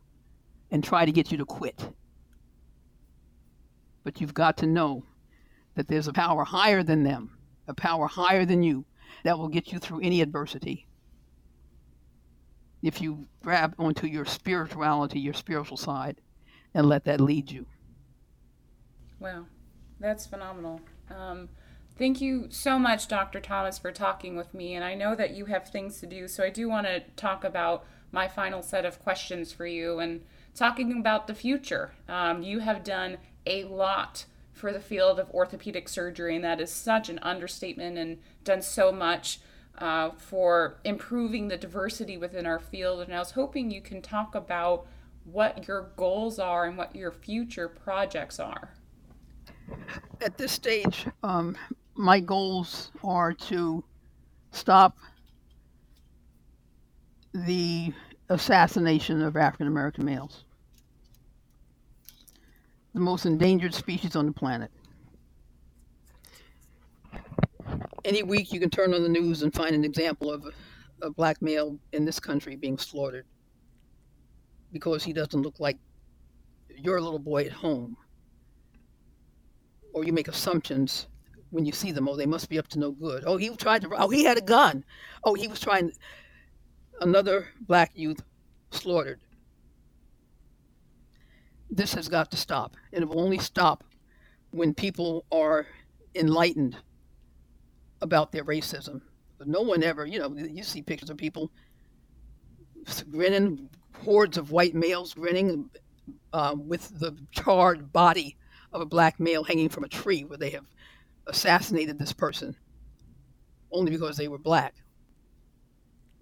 and try to get you to quit. But you've got to know that there's a power higher than them, a power higher than you that will get you through any adversity. If you grab onto your spirituality, your spiritual side, and let that lead you. Wow, that's phenomenal. Um, thank you so much, Dr. Thomas, for talking with me. And I know that you have things to do, so I do want to talk about my final set of questions for you and talking about the future. Um, you have done a lot for the field of orthopedic surgery, and that is such an understatement and done so much uh, for improving the diversity within our field. And I was hoping you can talk about what your goals are and what your future projects are. At this stage, um, my goals are to stop the assassination of African American males the most endangered species on the planet. Any week you can turn on the news and find an example of a, a black male in this country being slaughtered because he doesn't look like your little boy at home. Or you make assumptions when you see them. Oh, they must be up to no good. Oh, he tried to. Oh, he had a gun. Oh, he was trying. Another black youth slaughtered this has got to stop. And it will only stop when people are enlightened about their racism. But no one ever, you know, you see pictures of people grinning, hordes of white males grinning uh, with the charred body of a black male hanging from a tree where they have assassinated this person only because they were black.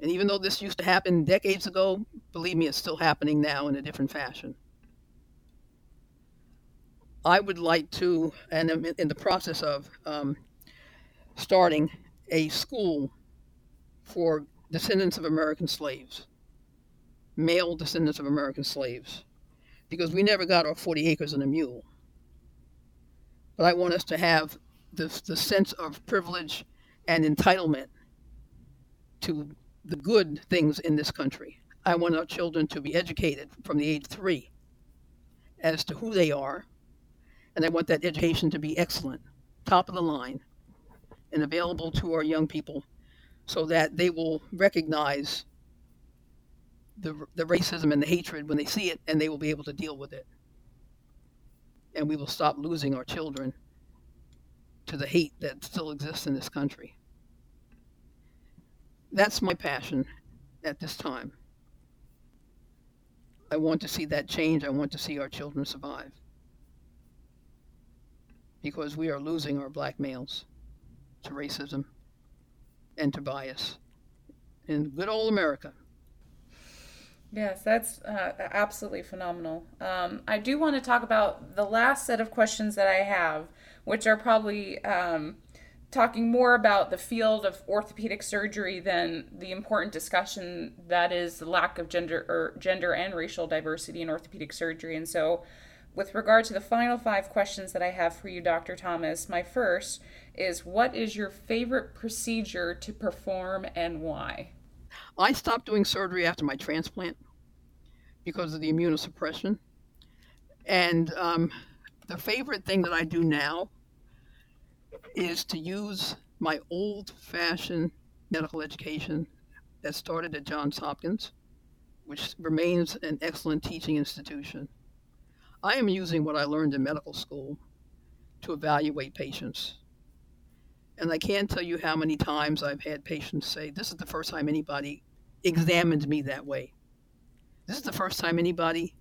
And even though this used to happen decades ago, believe me, it's still happening now in a different fashion. I would like to, and I'm in the process of um, starting a school for descendants of American slaves, male descendants of American slaves, because we never got our 40 acres and a mule. But I want us to have the, the sense of privilege and entitlement to the good things in this country. I want our children to be educated from the age three as to who they are and I want that education to be excellent, top of the line, and available to our young people so that they will recognize the, the racism and the hatred when they see it and they will be able to deal with it. And we will stop losing our children to the hate that still exists in this country. That's my passion at this time. I want to see that change. I want to see our children survive because we are losing our black males to racism and to bias in good old America. Yes, that's uh, absolutely phenomenal. Um, I do want to talk about the last set of questions that I have, which are probably um, talking more about the field of orthopedic surgery than the important discussion that is the lack of gender or gender and racial diversity in orthopedic surgery. And so, with regard to the final five questions that I have for you, Dr. Thomas, my first is what is your favorite procedure to perform and why? I stopped doing surgery after my transplant because of the immunosuppression. And um, the favorite thing that I do now is to use my old fashioned medical education that started at Johns Hopkins, which remains an excellent teaching institution I am using what I learned in medical school to evaluate patients. And I can't tell you how many times I've had patients say, This is the first time anybody examined me that way. This is the first time anybody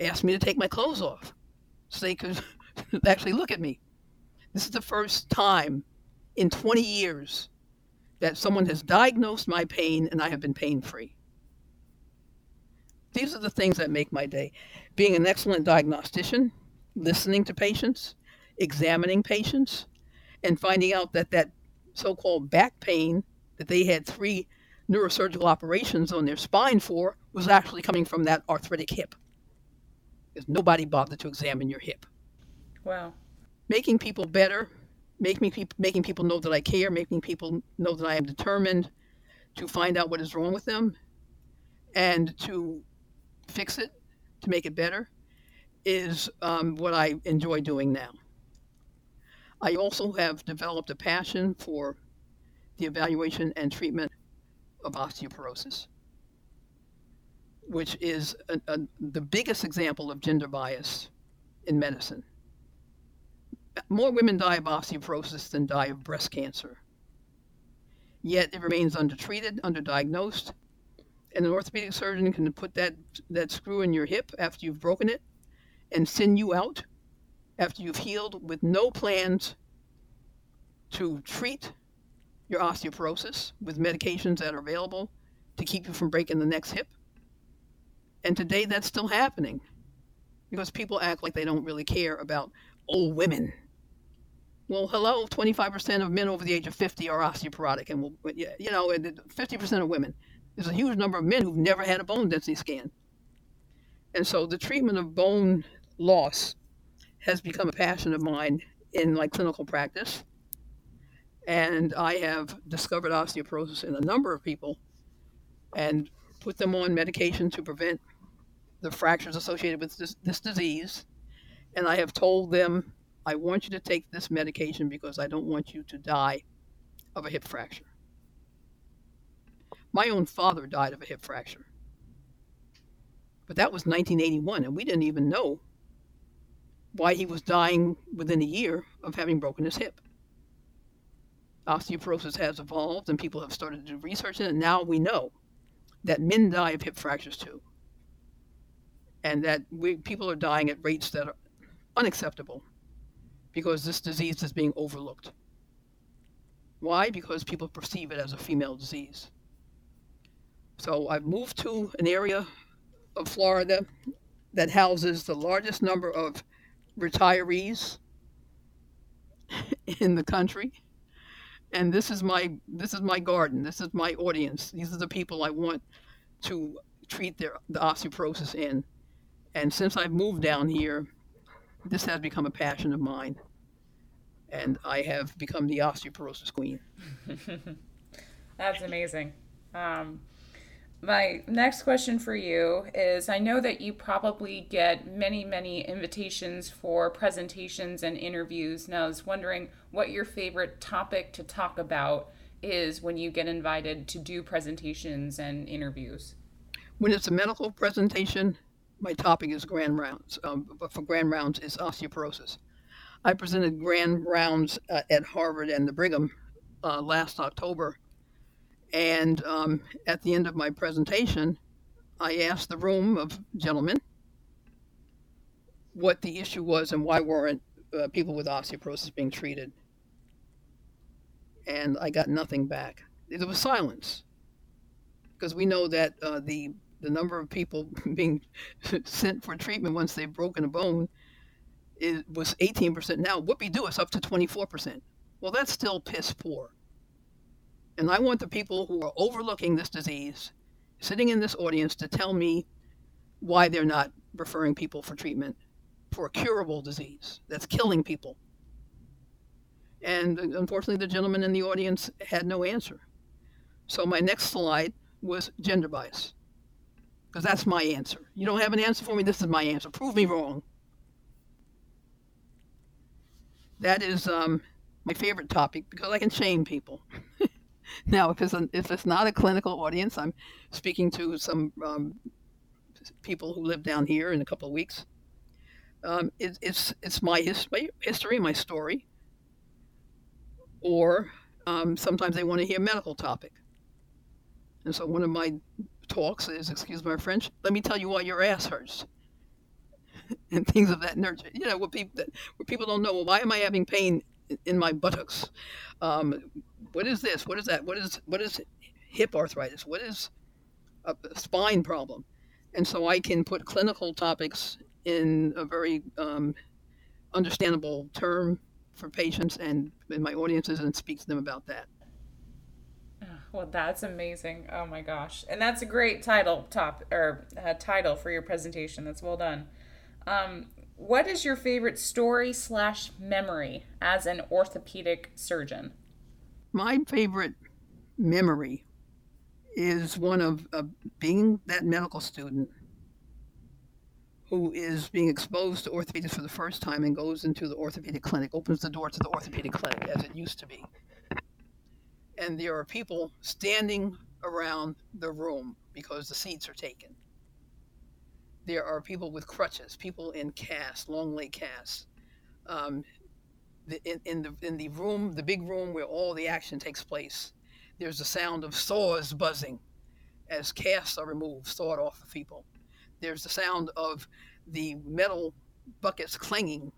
asked me to take my clothes off so they could actually look at me. This is the first time in 20 years that someone has diagnosed my pain and I have been pain free. These are the things that make my day. Being an excellent diagnostician, listening to patients, examining patients, and finding out that that so called back pain that they had three neurosurgical operations on their spine for was actually coming from that arthritic hip. Because nobody bothered to examine your hip. Wow. Making people better, making, people making people know that I care, making people know that I am determined to find out what is wrong with them and to fix it, to make it better, is um, what I enjoy doing now. I also have developed a passion for the evaluation and treatment of osteoporosis, which is a, a, the biggest example of gender bias in medicine. More women die of osteoporosis than die of breast cancer. Yet it remains undertreated, underdiagnosed, and an orthopedic surgeon can put that, that screw in your hip after you've broken it and send you out after you've healed with no plans to treat your osteoporosis with medications that are available to keep you from breaking the next hip. And today that's still happening because people act like they don't really care about old women. Well, hello, 25% of men over the age of 50 are osteoporotic, and will, you know, 50% of women. There's a huge number of men who've never had a bone density scan. And so the treatment of bone loss has become a passion of mine in my clinical practice. And I have discovered osteoporosis in a number of people and put them on medication to prevent the fractures associated with this, this disease. And I have told them, I want you to take this medication because I don't want you to die of a hip fracture. My own father died of a hip fracture. But that was 1981, and we didn't even know why he was dying within a year of having broken his hip. Osteoporosis has evolved, and people have started to do research in it. Now we know that men die of hip fractures too, and that we, people are dying at rates that are unacceptable because this disease is being overlooked. Why? Because people perceive it as a female disease. So I've moved to an area of Florida that houses the largest number of retirees in the country. And this is my this is my garden. This is my audience. These are the people I want to treat their the osteoporosis in. And since I've moved down here, this has become a passion of mine. And I have become the osteoporosis queen. That's amazing. Um, my next question for you is I know that you probably get many, many invitations for presentations and interviews. Now, I was wondering what your favorite topic to talk about is when you get invited to do presentations and interviews. When it's a medical presentation, my topic is grand rounds, um, but for grand rounds is osteoporosis. I presented grand rounds uh, at Harvard and the Brigham uh, last October and um, at the end of my presentation, I asked the room of gentlemen what the issue was and why weren't uh, people with osteoporosis being treated. And I got nothing back. There was silence because we know that uh, the the number of people being sent for treatment once they've broken a bone is, was 18%. Now, Whoopie Do is up to 24%. Well, that's still piss poor. And I want the people who are overlooking this disease, sitting in this audience, to tell me why they're not referring people for treatment for a curable disease that's killing people. And uh, unfortunately, the gentleman in the audience had no answer. So my next slide was gender bias, because that's my answer. You don't have an answer for me, this is my answer. Prove me wrong. That is um, my favorite topic because I can shame people. Now, if it's, if it's not a clinical audience, I'm speaking to some um, people who live down here in a couple of weeks. Um, it, it's it's my, his, history, my story. Or um, sometimes they want to hear a medical topic. And so one of my talks is, excuse my French, let me tell you why your ass hurts. and things of that nature. You know, what people, where people don't know, well, why am I having pain in my buttocks? Um, What is this? What is that? What is what is hip arthritis? What is a, spine problem? And so I can put clinical topics in a very um, understandable term for patients and my audiences and speak to them about that. Well, that's amazing. Oh my gosh, and that's a great title top or uh, title for your presentation. That's well done. Um, what is your favorite story slash memory as an orthopedic surgeon? My favorite memory is one of, of being that medical student who is being exposed to orthopedics for the first time and goes into the orthopedic clinic, opens the door to the orthopedic clinic as it used to be. And there are people standing around the room because the seats are taken. There are people with crutches, people in casts, long leg casts. Um, in, in, the, in the room, the big room where all the action takes place, there's the sound of saws buzzing as casts are removed, sawed off of people. There's the sound of the metal buckets clanging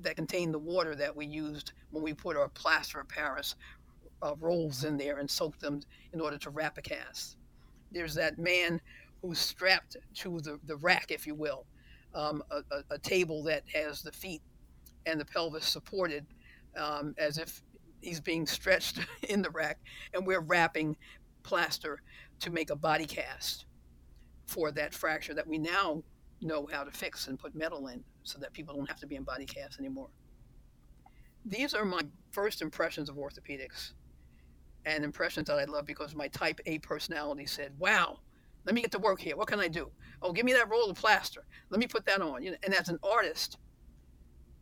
that contain the water that we used when we put our plaster of Paris uh, rolls in there and soak them in order to wrap a cast. There's that man who's strapped to the, the rack, if you will, um, a, a, a, table that has the feet and the pelvis supported um, as if he's being stretched in the rack, and we're wrapping plaster to make a body cast for that fracture that we now know how to fix and put metal in so that people don't have to be in body casts anymore. These are my first impressions of orthopedics and impressions that I love because my type A personality said, wow, let me get to work here. What can I do? Oh, give me that roll of plaster. Let me put that on. You know, And as an artist,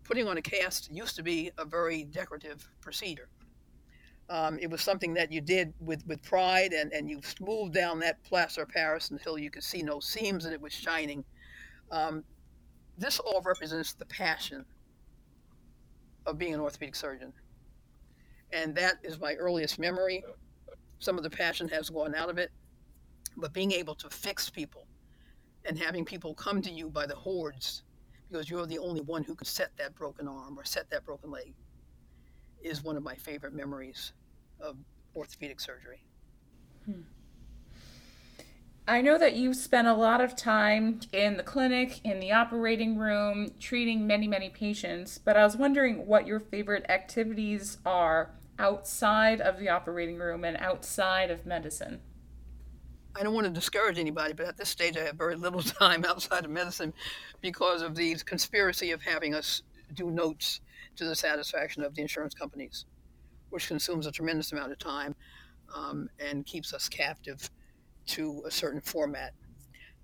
putting on a cast used to be a very decorative procedure. Um, it was something that you did with, with pride, and, and you smoothed down that plaster Paris until you could see no seams and it was shining. Um, this all represents the passion of being an orthopedic surgeon. And that is my earliest memory. Some of the passion has gone out of it, but being able to fix people and having people come to you by the hordes because you're the only one who can set that broken arm or set that broken leg is one of my favorite memories of orthopedic surgery. Hmm. I know that you've spent a lot of time in the clinic, in the operating room, treating many, many patients, but I was wondering what your favorite activities are outside of the operating room and outside of medicine. I don't want to discourage anybody, but at this stage I have very little time outside of medicine because of the conspiracy of having us do notes to the satisfaction of the insurance companies, which consumes a tremendous amount of time um, and keeps us captive to a certain format.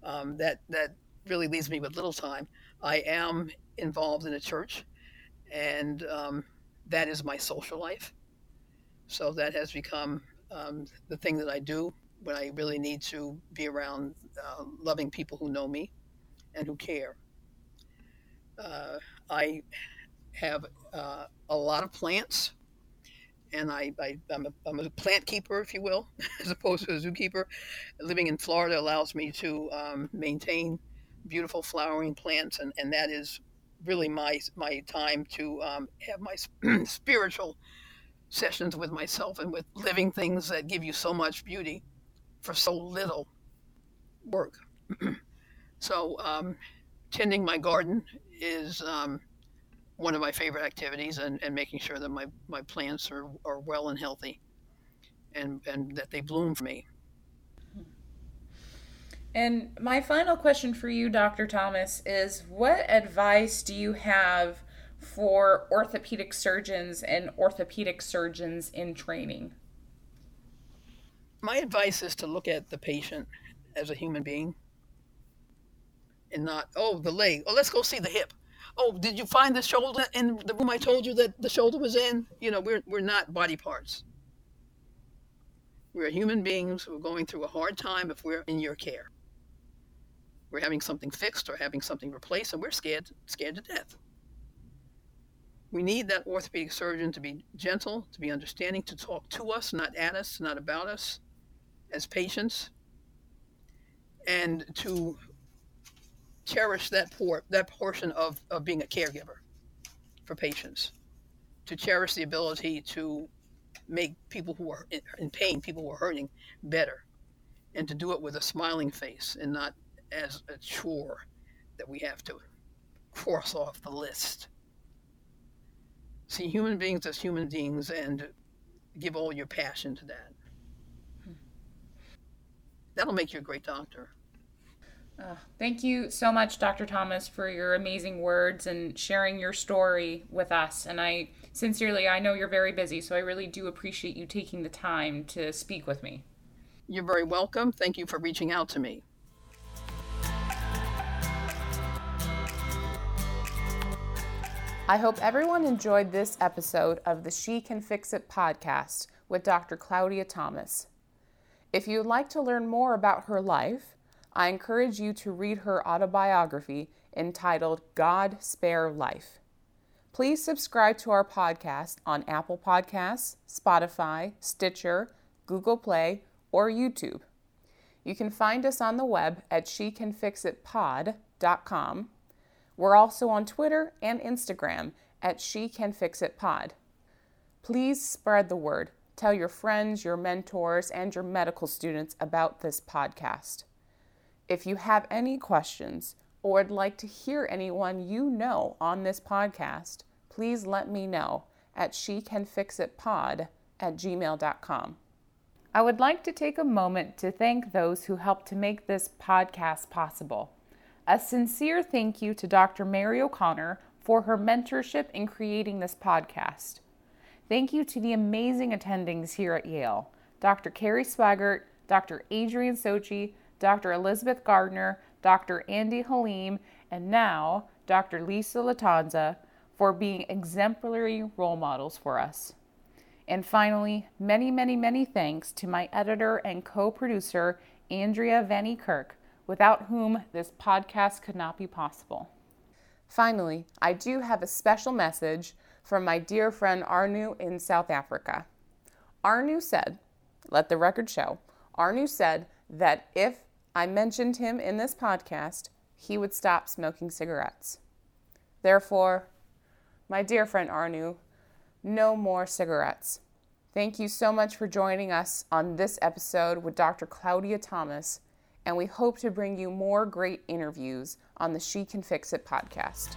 Um, that that really leaves me with little time. I am involved in a church, and um, that is my social life. So that has become um, the thing that I do when I really need to be around uh, loving people who know me and who care. Uh, I have uh, a lot of plants and I, I am a, I'm a plant keeper, if you will, as opposed to a zookeeper. Living in Florida allows me to um, maintain beautiful flowering plants, and, and that is really my my time to um, have my spiritual sessions with myself and with living things that give you so much beauty for so little work. so um, tending my garden is um, one of my favorite activities and, and making sure that my, my plants are, are well and healthy and, and that they bloom for me. And my final question for you, Dr. Thomas, is what advice do you have for orthopedic surgeons and orthopedic surgeons in training? My advice is to look at the patient as a human being and not, oh, the leg. Oh, let's go see the hip oh, did you find the shoulder in the room I told you that the shoulder was in? You know, we're, we're not body parts. We're human beings who are going through a hard time if we're in your care. We're having something fixed or having something replaced, and we're scared, scared to death. We need that orthopedic surgeon to be gentle, to be understanding, to talk to us, not at us, not about us, as patients, and to cherish that por- that portion of, of being a caregiver for patients, to cherish the ability to make people who are in pain, people who are hurting, better, and to do it with a smiling face and not as a chore that we have to cross off the list. See human beings as human beings and give all your passion to that. That'll make you a great doctor. Uh, thank you so much, Dr. Thomas, for your amazing words and sharing your story with us. And I sincerely, I know you're very busy, so I really do appreciate you taking the time to speak with me. You're very welcome. Thank you for reaching out to me. I hope everyone enjoyed this episode of the She Can Fix It podcast with Dr. Claudia Thomas. If you would like to learn more about her life, I encourage you to read her autobiography entitled God Spare Life. Please subscribe to our podcast on Apple Podcasts, Spotify, Stitcher, Google Play, or YouTube. You can find us on the web at shecanfixitpod.com. We're also on Twitter and Instagram at shecanfixitpod. Please spread the word. Tell your friends, your mentors, and your medical students about this podcast. If you have any questions or would like to hear anyone you know on this podcast, please let me know at shecanfixitpod at gmail.com. I would like to take a moment to thank those who helped to make this podcast possible. A sincere thank you to Dr. Mary O'Connor for her mentorship in creating this podcast. Thank you to the amazing attendings here at Yale Dr. Carrie Swaggart, Dr. Adrienne Socci, Dr. Elizabeth Gardner, Dr. Andy Halim, and now Dr. Lisa Lattanza for being exemplary role models for us. And finally, many, many, many thanks to my editor and co producer, Andrea Vanny Kirk, without whom this podcast could not be possible. Finally, I do have a special message from my dear friend Arnu in South Africa. Arnu said, let the record show, Arnu said that if I mentioned him in this podcast, he would stop smoking cigarettes. Therefore, my dear friend Arnu, no more cigarettes. Thank you so much for joining us on this episode with Dr. Claudia Thomas, and we hope to bring you more great interviews on the She Can Fix It podcast.